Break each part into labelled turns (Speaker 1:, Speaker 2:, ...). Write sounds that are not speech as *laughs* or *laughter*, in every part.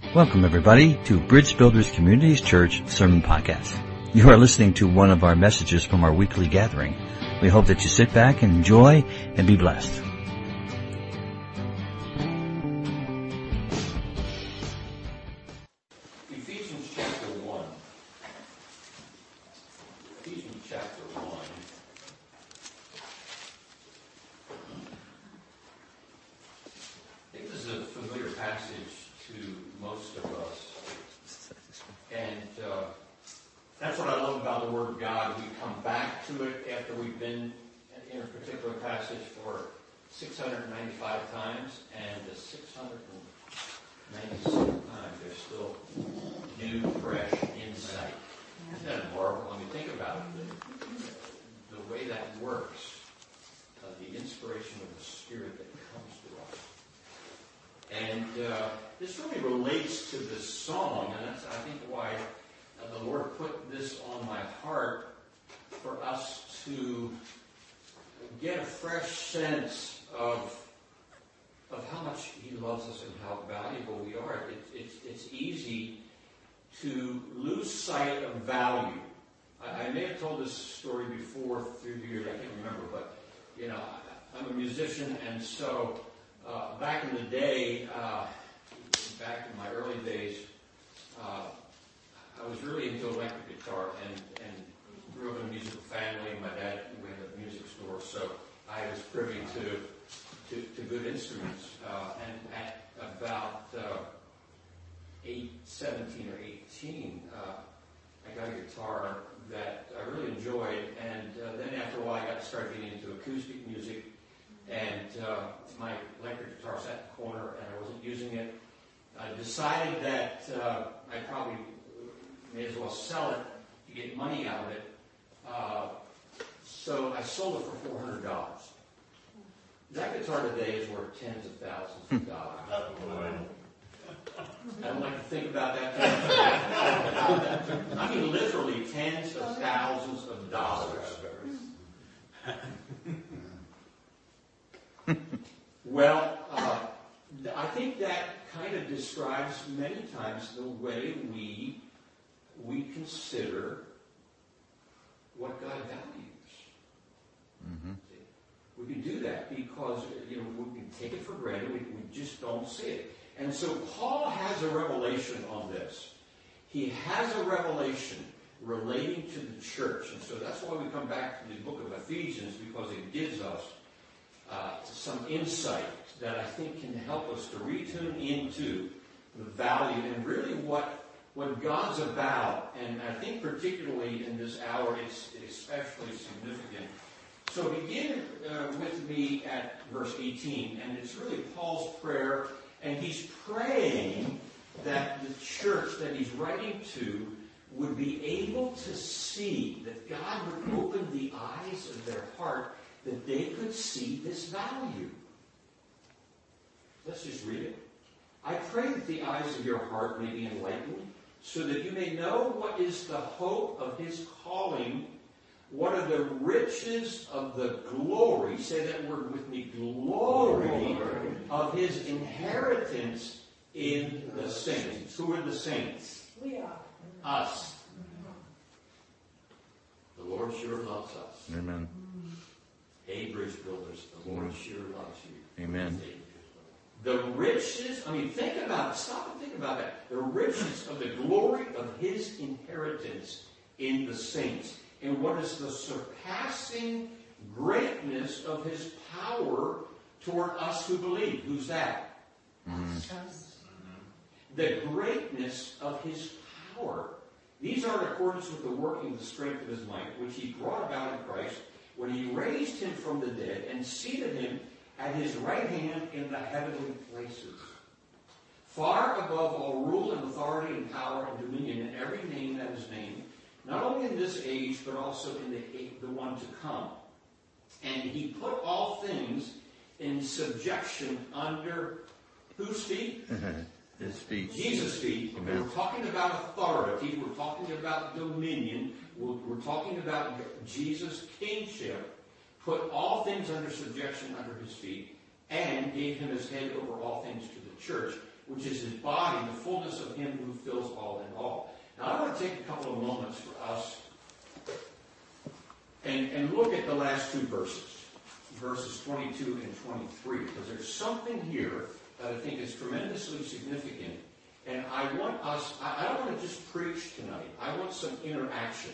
Speaker 1: Welcome, everybody, to Bridge Builders Communities Church Sermon Podcast. You are listening to one of our messages from our weekly gathering. We hope that you sit back and enjoy and be blessed.
Speaker 2: To this song, and that's, I think, why the Lord put this on my heart for us to get a fresh sense of of how much He loves us and how valuable we are. It, it's, it's easy to lose sight of value. I, I may have told this story before through the years, I can't remember, but you know, I, I'm a musician, and so uh, back in the day, uh, back in my early days, uh, I was really into electric guitar and, and grew up in a musical family. My dad, we had a music store, so I was privy to to, to good instruments. Uh, and at about uh, eight, 17 or 18, uh, I got a guitar that I really enjoyed. And uh, then after a while, I got started getting into acoustic music. And uh, my electric guitar sat in the corner, and I wasn't using it. I decided that uh, I probably may as well sell it to get money out of it. Uh, so I sold it for four hundred dollars. That guitar today is worth tens of thousands of dollars. I don't like to think about that. I mean, literally tens of thousands of dollars. *laughs* well, uh, I think that kind of describes many times the way we we consider what God values.
Speaker 1: Mm-hmm.
Speaker 2: We can do that because you know we can take it for granted. We, we just don't see it. And so Paul has a revelation on this. He has a revelation relating to the church, and so that's why we come back to the book of Ephesians because it gives us uh, some insight that I think can help us to retune into the value and really what what God's about. And I think particularly in this hour, it's especially significant so begin uh, with me at verse 18, and it's really Paul's prayer, and he's praying that the church that he's writing to would be able to see, that God would open the eyes of their heart, that they could see this value. Let's just read it. I pray that the eyes of your heart may be enlightened, so that you may know what is the hope of his calling what are the riches of the glory, say that word with me, glory of his inheritance in the saints. Who are the saints?
Speaker 3: We are.
Speaker 2: Us. The Lord sure loves us.
Speaker 1: Amen.
Speaker 2: Hey, bridge builders, the Lord sure loves you.
Speaker 1: Amen.
Speaker 2: The riches, I mean, think about it. Stop and think about that. The riches of the glory of his inheritance in the saints and what is the surpassing greatness of his power toward us who believe. Who's that?
Speaker 3: Us.
Speaker 2: The greatness of his power. These are in accordance with the working of the strength of his might, which he brought about in Christ when he raised him from the dead and seated him at his right hand in the heavenly places. Far above all rule and authority and power and dominion and every name that is named, not only in this age, but also in the, the one to come. And he put all things in subjection under whose feet? Mm-hmm.
Speaker 1: His feet.
Speaker 2: Jesus' feet.
Speaker 1: Amen.
Speaker 2: We're talking about authority. We're talking about dominion. We're, we're talking about Jesus' kingship. Put all things under subjection under his feet and gave him his head over all things to the church, which is his body, the fullness of him who fills all in all. Now I want to take a couple of moments for us and, and look at the last two verses, verses 22 and 23, because there's something here that I think is tremendously significant. And I want us, I, I don't want to just preach tonight. I want some interaction.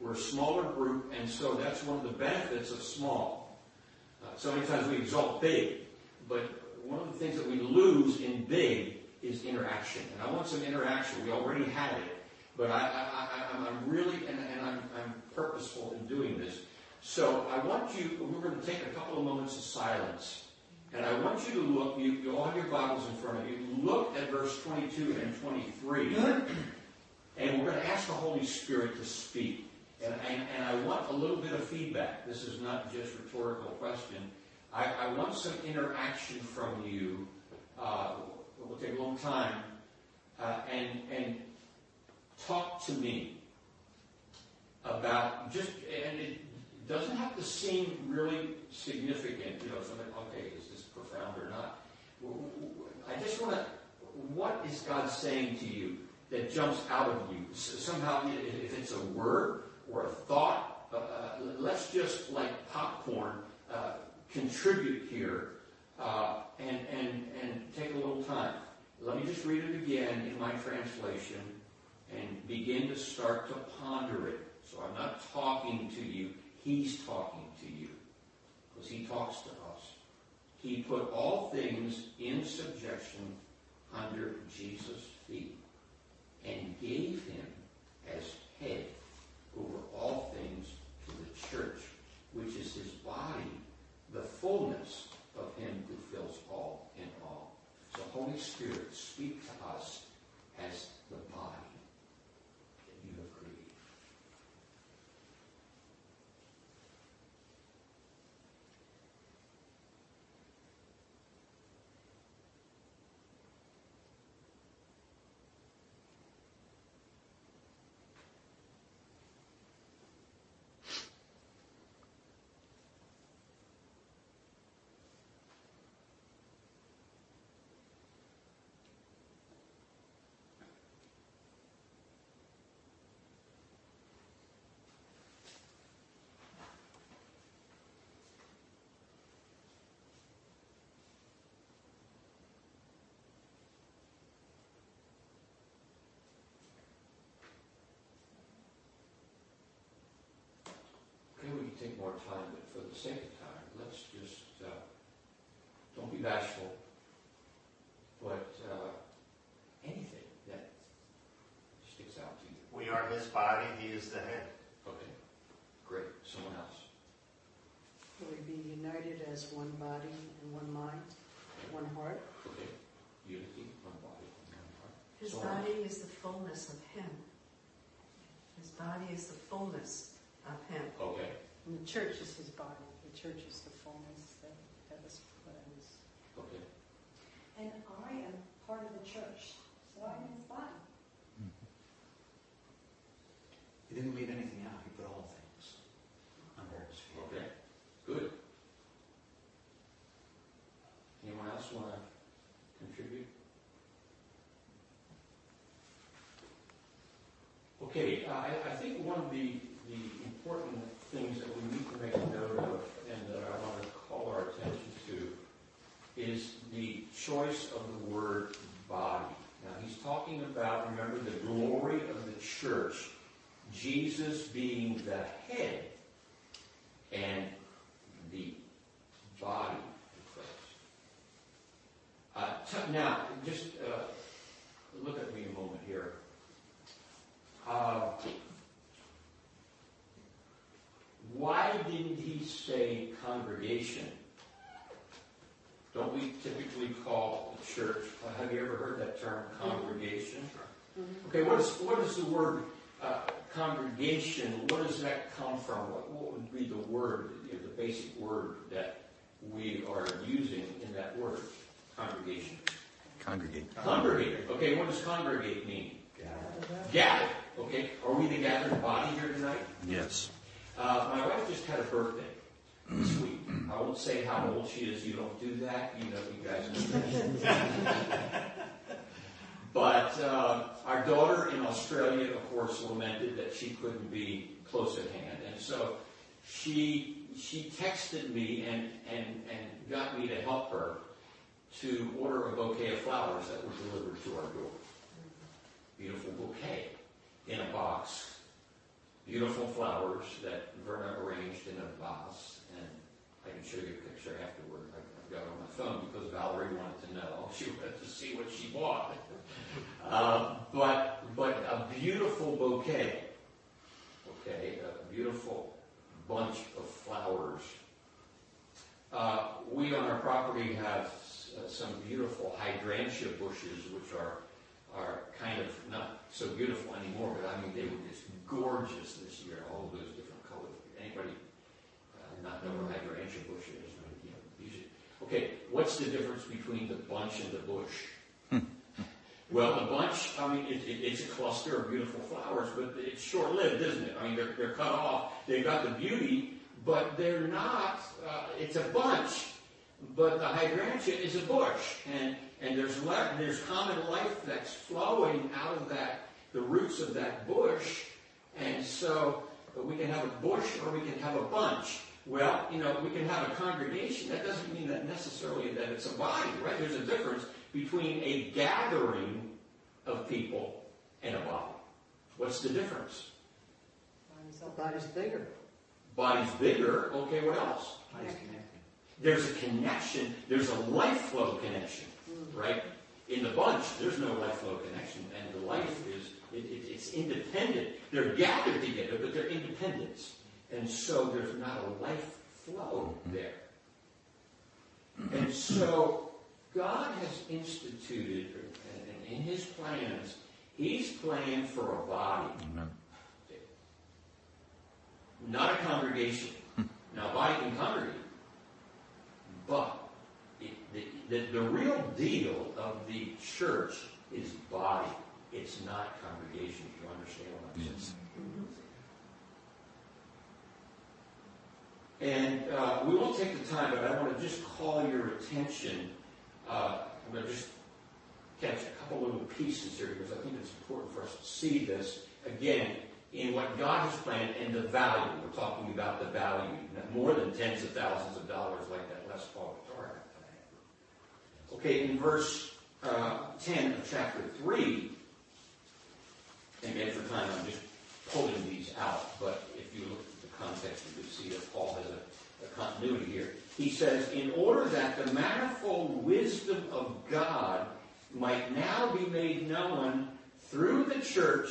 Speaker 2: We're a smaller group, and so that's one of the benefits of small. Uh, so many times we exalt big, but one of the things that we lose in big is interaction. And I want some interaction. We already had it, but I, I, am really, and, and I'm, I'm purposeful in doing this. So I want you, we're going to take a couple of moments of silence. And I want you to look, you, you all have your Bibles in front of you, look at verse 22 and 23. And we're going to ask the Holy Spirit to speak. And, and, and I want a little bit of feedback. This is not just rhetorical question. I, I want some interaction from you. Uh, it will take a long time. Uh, and, and talk to me about just, and it doesn't have to seem really significant, you know, something, okay, is this profound or not? I just want to, what is God saying to you that jumps out of you? Somehow, if it's a word or a thought, uh, let's just like popcorn uh, contribute here uh, and, and, and take a little time. Let me just read it again in my translation and begin to start to ponder it. So I'm not talking to you, he's talking to you. Because he talks to us. He put all things in subjection under Jesus' feet and gave him as head over all things to the church, which is his body, the fullness of him who fills all in all. So Holy Spirit, speak to us as the body. take more time, but for the sake of time, let's just, uh, don't be bashful, but uh, anything that sticks out to you.
Speaker 3: We are his body, he is the head.
Speaker 2: Okay, great. Someone else?
Speaker 4: Will we be united as one body and one mind, one heart?
Speaker 2: Okay, unity, one body, one heart.
Speaker 5: His Someone body else? is the fullness of him. His body is the fullness of him.
Speaker 2: Okay.
Speaker 4: And the church is his body. The church is the fullness that, that was cleansed.
Speaker 2: Okay.
Speaker 6: And I am part of the church, so I'm his body.
Speaker 7: He didn't leave anything out. He put all things under his feet.
Speaker 2: Okay. Good. Anyone else want to contribute? Okay, I, I think one of the, the important things that we need to make a note of and that I want to call our attention to is the choice of the word body. Now he's talking about, remember, the glory of the church, Jesus being the head and the body of Christ. Uh, t- now, just uh, look at me a moment here. Uh, why didn't he say congregation? Don't we typically call the church, uh, have you ever heard that term, congregation? Mm-hmm. Okay, what is, what is the word uh, congregation? What does that come from? What, what would be the word, you know, the basic word that we are using in that word, congregation?
Speaker 1: Congregate.
Speaker 2: Congregate. Okay, what does congregate mean? Gather. Gather. Okay, are we the gathered body here tonight?
Speaker 1: Yes.
Speaker 2: Uh, my wife just had a birthday this week. I won't say how old she is. You don't do that. You know, you guys know that. *laughs* but uh, our daughter in Australia, of course, lamented that she couldn't be close at hand, and so she she texted me and and and got me to help her to order a bouquet of flowers that were delivered to our door. Beautiful bouquet in a box. Beautiful flowers that Verna arranged in a vase, and I can show you a picture afterward. I've got it on my phone because Valerie wanted to know. *laughs* She wanted to see what she bought. Uh, but but a beautiful bouquet, okay, a beautiful bunch of flowers. Uh, we on our property have uh, some beautiful hydrangea bushes, which are are kind of not so beautiful anymore, but I mean they were just gorgeous this year, all those different colors. Anybody not know what hydrangea bush is? You know, Okay, what's the difference between the bunch and the bush? *laughs* Well, the bunch, I mean, it, it, it's a cluster of beautiful flowers, but it's short-lived, isn't it? I mean, they're, they're cut off, they've got the beauty, but they're not, uh, it's a bunch, but the hydrangea is a bush, and, and there's le- there's common life that's flowing out of that, the roots of that bush, and so we can have a bush or we can have a bunch. Well, you know, we can have a congregation. That doesn't mean that necessarily that it's a body, right? There's a difference between a gathering of people and a body. What's the difference?
Speaker 4: The body's bigger.
Speaker 2: Body's bigger. Okay, what else?
Speaker 7: Body's connected.
Speaker 2: There's a connection. There's a life flow connection, mm. right? In the bunch, there's no life flow connection, and the life is it, it, it's independent. They're gathered together, but they're independent, and so there's not a life flow mm-hmm. there. And so God has instituted, and in His plans, He's planned for a body,
Speaker 1: Amen.
Speaker 2: not a congregation. Hmm. Now, a body can congregate, but it, the, the, the real deal of the church is body. It's not congregation. Do you understand what I'm saying?
Speaker 1: Yes.
Speaker 2: And uh, we won't take the time, but I want to just call your attention. Uh, I'm going to just catch a couple little pieces here because I think it's important for us to see this again in what God has planned and the value. We're talking about the value, more than tens of thousands of dollars like that Les Paul guitar. Okay, in verse uh, 10 of chapter 3, and again for time, I'm just pulling these out, but if you look at the context, you can see that Paul has a, a continuity here. He says, in order that the manifold wisdom of God might now be made known through the church,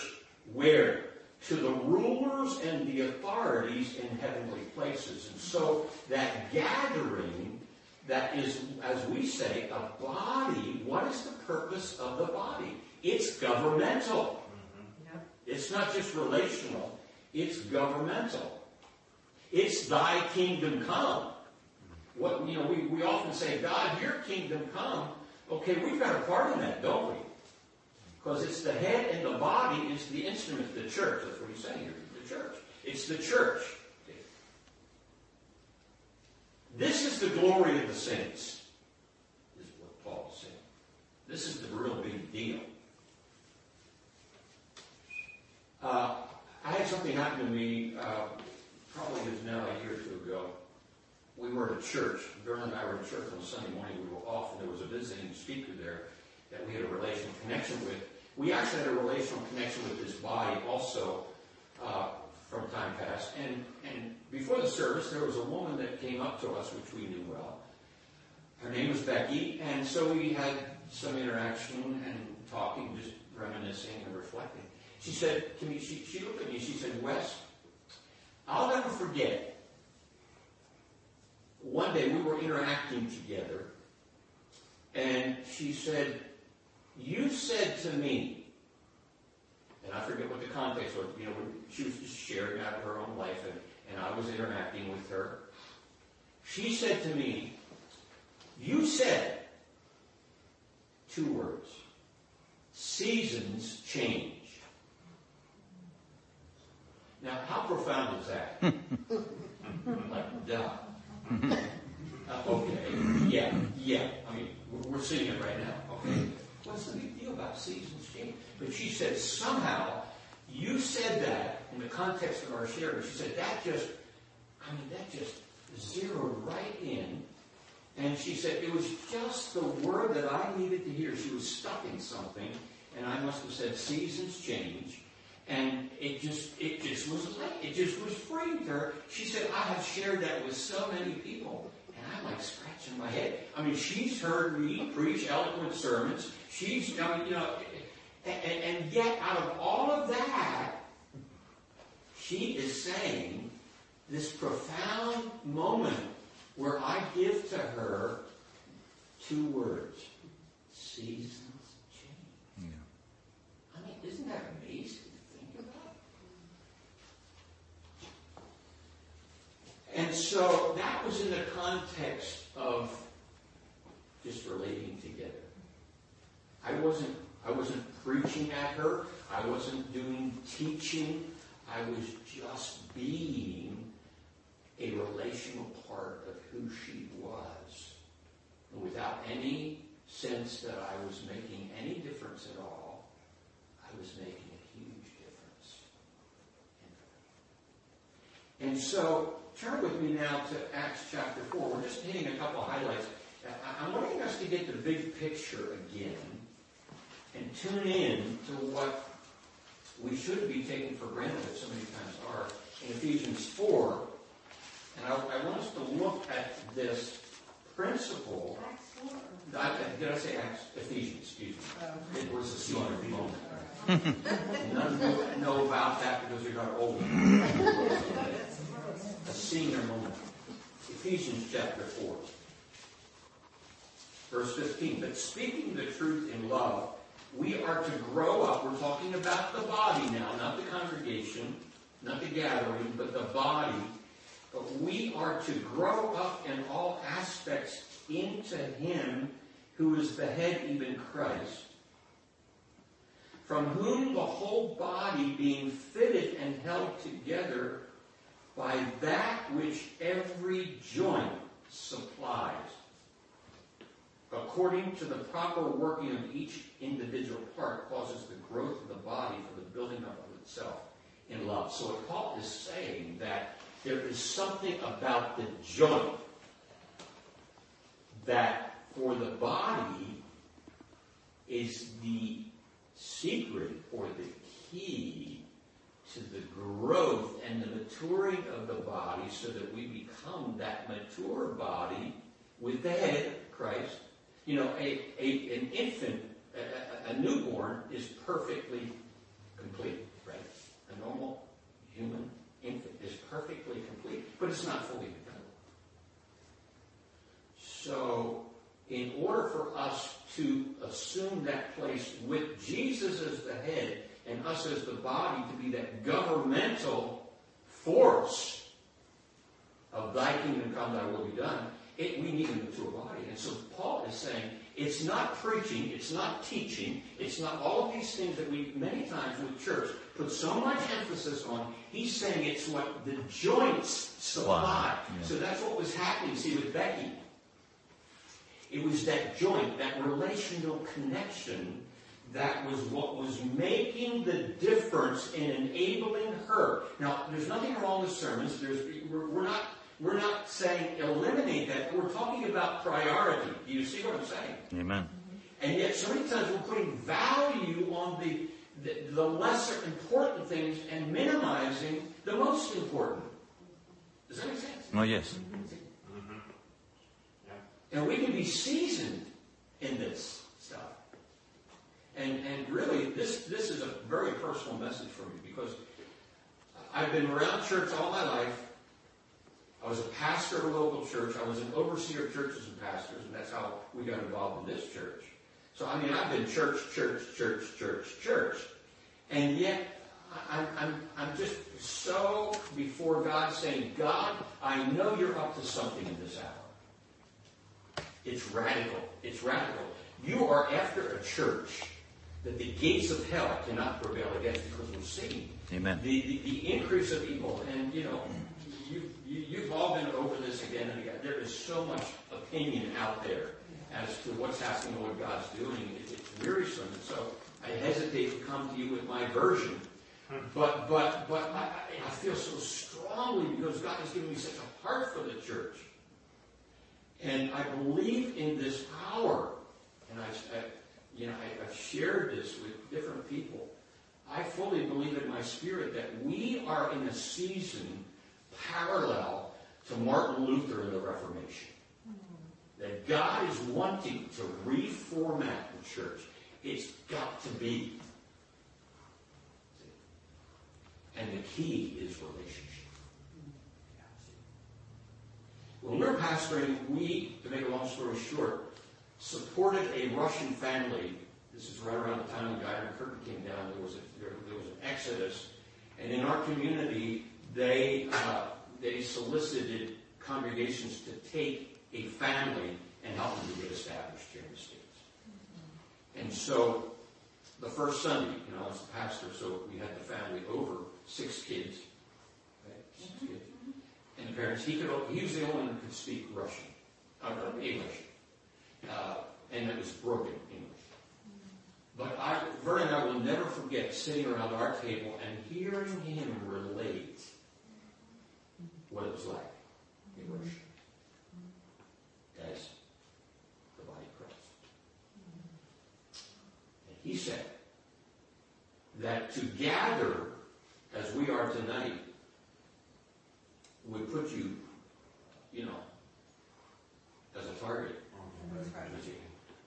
Speaker 2: where? To the rulers and the authorities in heavenly places. And so that gathering that is, as we say, a body, what is the purpose of the body? It's governmental. Mm-hmm.
Speaker 5: Yep.
Speaker 2: It's not just relational, it's governmental. It's thy kingdom come. What you know, we, we often say, God, your kingdom come. Okay, we've got a part in that, don't we? Because it's the head and the body is the instrument, the church. That's what he's saying here, the church. It's the church. This is the glory of the saints, is what Paul saying. This is the real big deal. Uh, I had something happen to me, uh, probably is now a year or two ago. We were at a church. Verna and I were at church on a Sunday morning. We were off, and there was a visiting speaker there that we had a relational connection with. We actually had a relational connection with this body also uh, from time past. And, and before the service, there was a woman that came up to us, which we knew well. Her name was Becky, and so we had some interaction and talking, just reminiscing and reflecting. She said to me, she, she looked at me, she said, Wes, I'll never forget. One day we were interacting together, and she said, You said to me, and I forget what the context was, you know, she was just sharing out her own life, and, and I was interacting with her. She said to me, You said two words seasons change. Now, how profound is that? *laughs* like, duh. Uh, okay, yeah, yeah. I mean, we're, we're seeing it right now. Okay, what's the big deal about seasons change. But she said, somehow, you said that in the context of our sharing. She said, that just, I mean, that just zeroed right in. And she said, it was just the word that I needed to hear. She was stuck in something, and I must have said, seasons change. And it just, it just was it just was freeing to her. She said, I have shared that with so many people. And I'm like scratching my head. I mean, she's heard me preach eloquent sermons. She's, I mean, you know, and, and yet out of all of that, she is saying this profound moment where I give to her two words. Seasons change.
Speaker 1: Yeah.
Speaker 2: I mean, isn't that amazing to think about? And so that was in the context of just relating together. I wasn't I wasn't preaching at her. I wasn't doing teaching. I was just being a relational part of who she was. Without any sense that I was making any difference at all, I was making a huge difference. And so, turn with me now to Acts chapter 4. We're just hitting a couple highlights. I'm wanting us to get the big picture again and tune in to what we should be taking for granted that so many times are in Ephesians 4. And I, I want us to look at this principle. I, did I say Acts? Ephesians, excuse me. Oh. It was a senior *laughs* moment. None of you know about that because you're not old. *laughs* a senior moment. Ephesians chapter 4. Verse 15. But speaking the truth in love, we are to grow up. We're talking about the body now, not the congregation, not the gathering, but the body. But we are to grow up in all aspects into Him who is the head, even Christ, from whom the whole body being fitted and held together by that which every joint supplies, according to the proper working of each individual part, causes the growth of the body for the building up of itself in love. So what Paul is saying that there is something about the joint that for the body is the secret or the key to the growth and the maturing of the body so that we become that mature body with the head, Christ. You know, a, a, an infant, a, a, newborn is perfectly complete, right? A normal human infant is perfectly complete, but it's not fully developed. So, in order for us to assume that place with Jesus as the head and us as the body to be that governmental force of thy kingdom come, thy will be done, it, we need a mature body. And so Paul is saying it's not preaching, it's not teaching, it's not all of these things that we many times with church put so much emphasis on. He's saying it's what the joints supply.
Speaker 1: Yeah.
Speaker 2: So that's what was happening, see, with Becky. It was that joint, that relational connection that was what was making the difference in enabling her. Now, there's nothing wrong with sermons. There's, we're, we're not we're not saying eliminate that. We're talking about priority. Do you see what I'm saying?
Speaker 1: Amen.
Speaker 2: And yet, so many times we're putting value on the, the, the lesser important things and minimizing the most important. Does that make sense?
Speaker 1: Oh, yes.
Speaker 2: And we can be seasoned in this stuff. And, and really, this, this is a very personal message for me because I've been around church all my life. I was a pastor of a local church. I was an overseer of churches and pastors, and that's how we got involved in this church. So, I mean, I've been church, church, church, church, church. And yet, I'm, I'm, I'm just so before God saying, God, I know you're up to something in this hour. It's radical. It's radical. You are after a church that the gates of hell cannot prevail against because we're seeing
Speaker 1: Amen.
Speaker 2: the, the, the increase of evil. And, you know, you, you, you've all been over this again and again. There is so much opinion out there. as to what's happening or what God's doing. It, it's wearisome. And so I hesitate to come to you with my version. But, but, but I, I feel so strongly because God has given me such a heart for the church. And I believe in this power. And I, I you know, I, I've shared this with different people. I fully believe in my spirit that we are in a season parallel to Martin Luther and the Reformation. That God is wanting to reformat the church. It's got to be. And the key is relationship. When we were pastoring, we, to make a long story short, supported a Russian family. This is right around the time when Iron Curtain came down. There was, a, there, there was an exodus. And in our community, they, uh, they solicited congregations to take a family and help them to get established here in the States. And so the first Sunday, you know, I was the pastor, so we had the family over, six kids. Right? Six kids. And the parents, he could, he was the only one who could speak Russian, uh, English. Uh, and it was broken English. But I, Verna and I will never forget sitting around our table and hearing him relate what it was like in Russia as the body of Christ. And he said that to gather as we are tonight would put you, you know, as a target.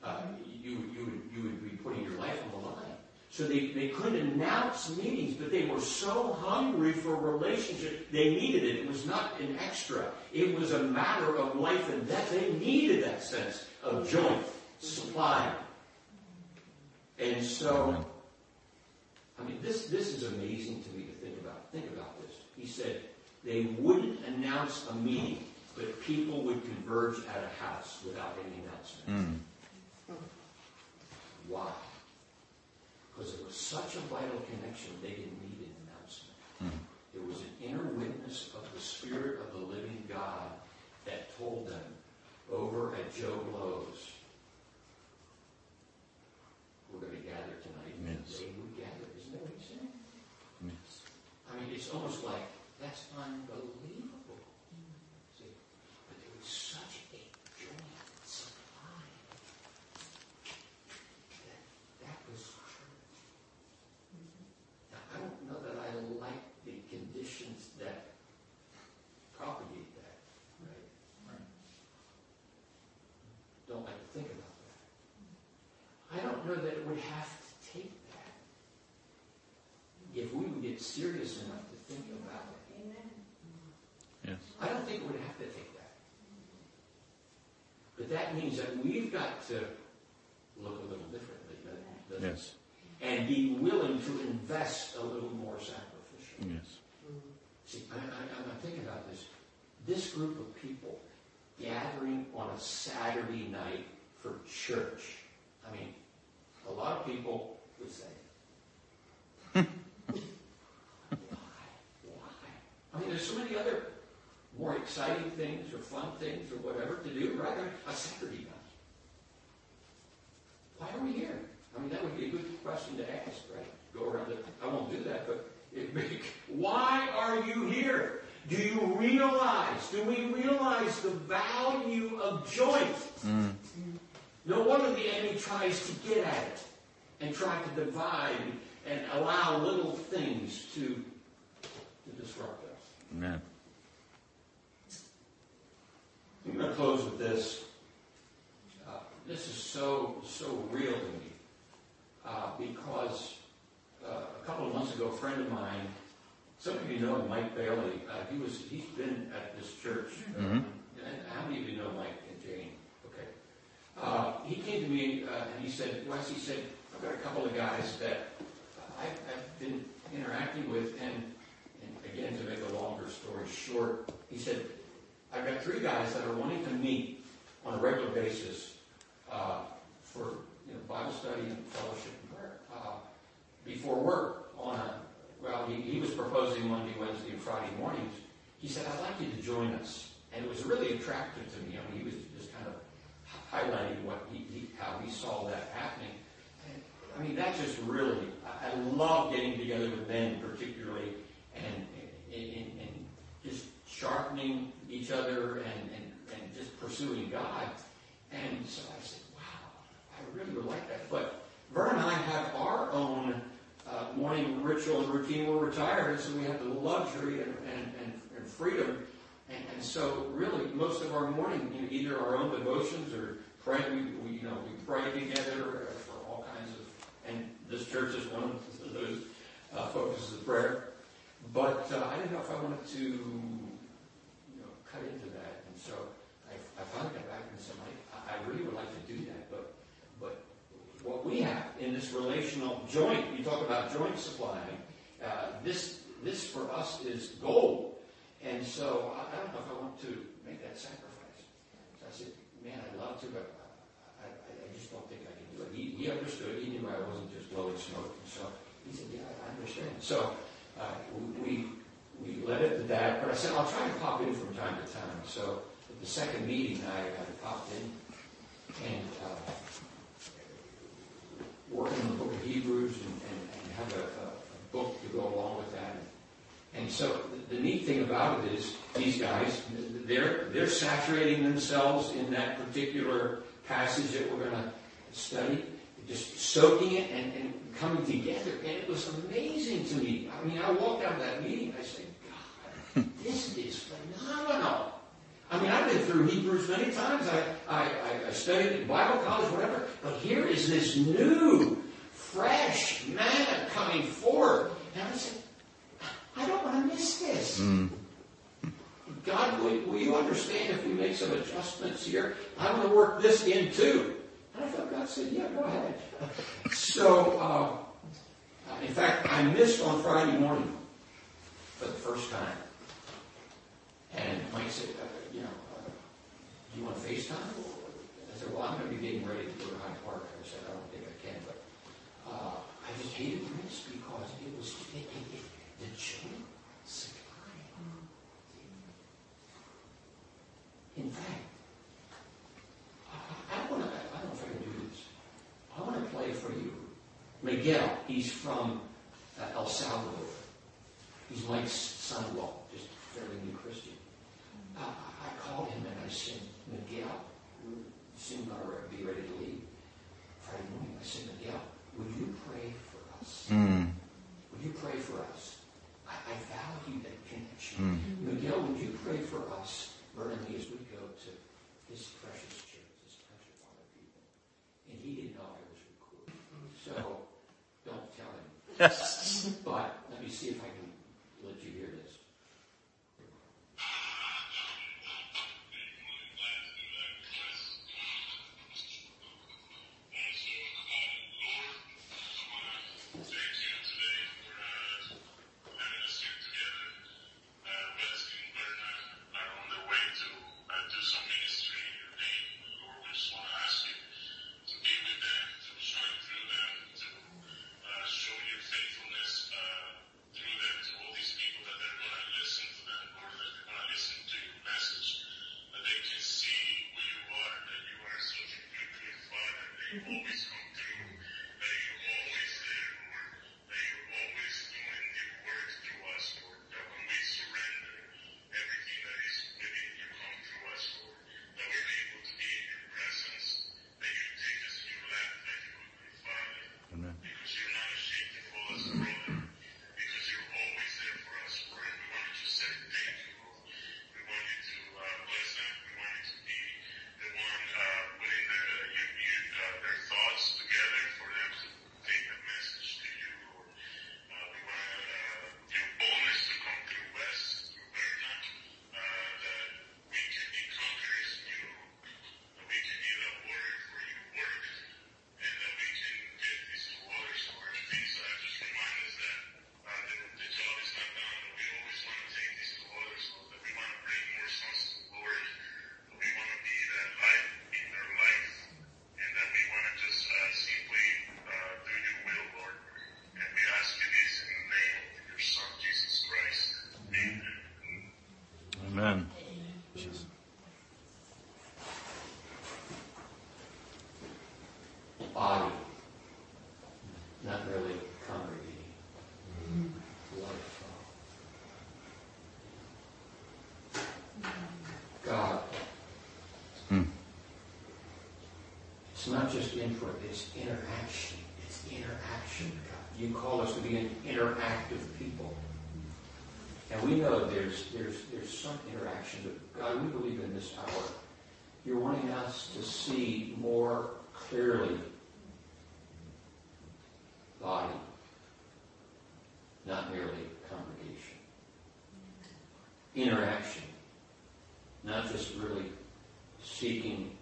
Speaker 2: Uh, you, you, would, you would be putting your life on the line. So they, they couldn't announce meetings, but they were so hungry for relationship, they needed it. It was not an extra. It was a matter of life and death. They needed that sense of joint, supply. And so, I mean, this, this is amazing to me to think about. Think about this. He said they wouldn't announce a meeting but people would converge at a house without any announcement.
Speaker 1: Mm.
Speaker 2: Why? It was such a vital connection, they didn't need an announcement.
Speaker 1: Mm.
Speaker 2: It was an inner witness of the Spirit of the living God that told them over at Joe Blow's, we're going to gather tonight.
Speaker 1: Yes.
Speaker 2: They would gather. Isn't that what he said?
Speaker 1: Yes.
Speaker 2: I mean, it's almost like, that's unbelievable. See, but there was such a joint supply that that was true. Now, I don't know that I like the conditions that propagate that, right? Don't like to think about that. I don't know that it would have to take that if we would get serious enough to think about it.
Speaker 6: Amen.
Speaker 1: Yes.
Speaker 2: I don't think it would have to take that. But that means that we've got to look a little differently. doesn't it?
Speaker 1: Yes.
Speaker 2: And be willing to invest a little more sacrificially.
Speaker 1: Yes.
Speaker 2: See, I, I, I'm thinking about this. This group of people gathering on a Saturday night for church. I mean, a lot of people would say, why? Why? I mean, there's so many other more exciting things or fun things or whatever to do, right? I mean, a Saturday night. Why are we here? I mean, that would be a good question to ask, right? Go around it. I won't do that, but it be, why are you here? Do you realize, do we realize the value of joint?
Speaker 1: Mm.
Speaker 2: No wonder the enemy tries to get at it and try to divide and allow little things to, to disrupt us.
Speaker 1: Amen.
Speaker 2: I'm going to close with this. Uh, this is so, so real to me. Uh, because uh, a couple of months ago, a friend of mine, some of you know Mike Bailey, uh, he was, he's been at this church. Uh,
Speaker 1: Mhm.
Speaker 2: and how many of you know Mike and Jane? Okay. Uh, he came to me uh, and he said, Wes, he said, I've got a couple of guys that I've, I've been interacting with, and again, to make a longer story short, he said, I've got three guys that are wanting to meet on a regular basis uh, for you know, Bible study and fellowship and prayer uh, before work on a, well, he, he was proposing Monday, Wednesday, and Friday mornings. He said, I'd like you to join us. And it was really attractive to me. I mean, he was just kind of highlighting what he, he, how he saw that happening. And, I mean, that just really, I, I love getting together with men particularly and, and, and, just sharpening each other and, and, and just pursuing God. And so I said, wow, I really would like that. But Vern and I have our own uh, morning ritual and routine. We're retired, so we have the luxury and, and, and, and freedom. And, and so, really, most of our morning, you know, either our own devotions or pray. We, we, you know, we pray together for all kinds of. And this church is one of those uh, focuses of prayer. But uh, I didn't know if I wanted to, you know, cut into that. And so I, I finally got back and said, I, I really would like to do that, but but what we have in this relational joint, you talk about joint supply, uh, this, this for us is gold. And so I, I, don't know if I want to make that sacrifice. So I said, man, I'd love to, but I, I, I just don't think I can do it. He, he understood. He knew I wasn't just blowing smoke. And so he said, yeah, I understand. So we, we at that. But I said, I'll try to pop in from time to time. So at the second meeting, I, popped in and uh, working on the book of Hebrews and, have a, book to go along with that. And so the, neat thing about it is these guys, they're, they're saturating themselves in that particular passage that we're going to study, just soaking it and coming together. And it was amazing to me. I mean, I walked out of that meeting, I said, God, *laughs* this is phenomenal. I mean, I've been through Hebrews many times. I, I, I studied in Bible college, whatever. But here is this new, fresh manna coming forth. And I said, I don't want to miss this. Mm. God, will, will, you understand if we make some adjustments here? I want to work this in too. I said, yeah, go ahead. so, uh, in fact, I missed on Friday morning for the first time. And Mike said, uh, you know, uh, do you want FaceTime? I said, well, I'm going to be getting ready to go to Hyde Park. I said, I don't think I can, but uh, I just hated the miss because it was it, it, it, the joy In fact, I, I want to, I don't know if I can do this. I want to play for you. Miguel, he's from uh, El Salvador. He's Mike's son-in-law, just fairly new Christian. Uh, I called him and I said, Miguel, we're soon going to be ready to leave. Friday morning, I said, Miguel, would you pray for us? Mm. Would you pray for us? I, I value that connection. Mm. Miguel, would you pray for us, Vernon, as we go to this precious church, this precious water people? And he didn't know I was recording. So don't tell It's not just input, it's interaction. It's interaction. You call us to be an interactive people. And we know there's, there's, there's some interaction, but God, we believe in this hour. You're wanting us to see more clearly body, not merely congregation. Interaction, not just really seeking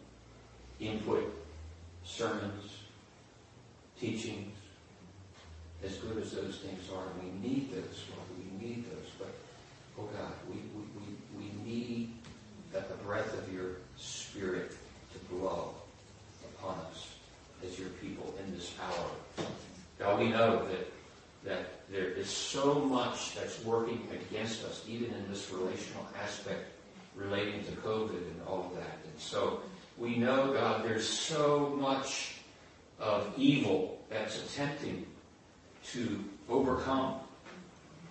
Speaker 2: input, sermons, teachings, as good as those things are. We need those, Lord. We need those. But, oh God, we, we, we, we need that the breath of your Spirit to blow upon us as your people in this hour. God, we know that, that there is so much that's working against us, even in this relational aspect relating to COVID and all of that. And so we know, God, there's so much of evil that's attempting to overcome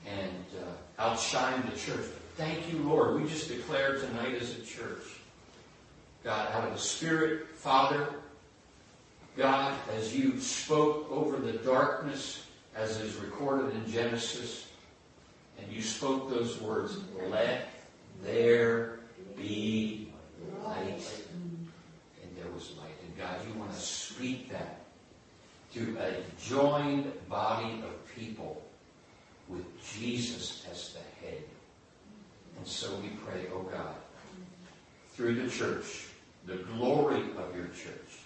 Speaker 2: and uh, outshine the church. Thank you, Lord. We just declare tonight as a church, God, out of the Spirit, Father, God, as you spoke over the darkness, as is recorded in Genesis, and you spoke those words, let there be light. His light. And God, you want to speak that to a joined body of people with Jesus as the head. And so we pray, O oh God, through the church, the glory of your church,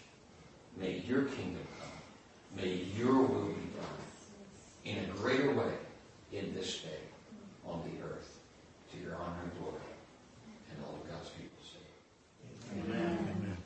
Speaker 2: may your kingdom come. May your will be done in a greater way in this day on the earth to your honor and glory. And all of God's people say,
Speaker 7: Amen.
Speaker 1: Amen.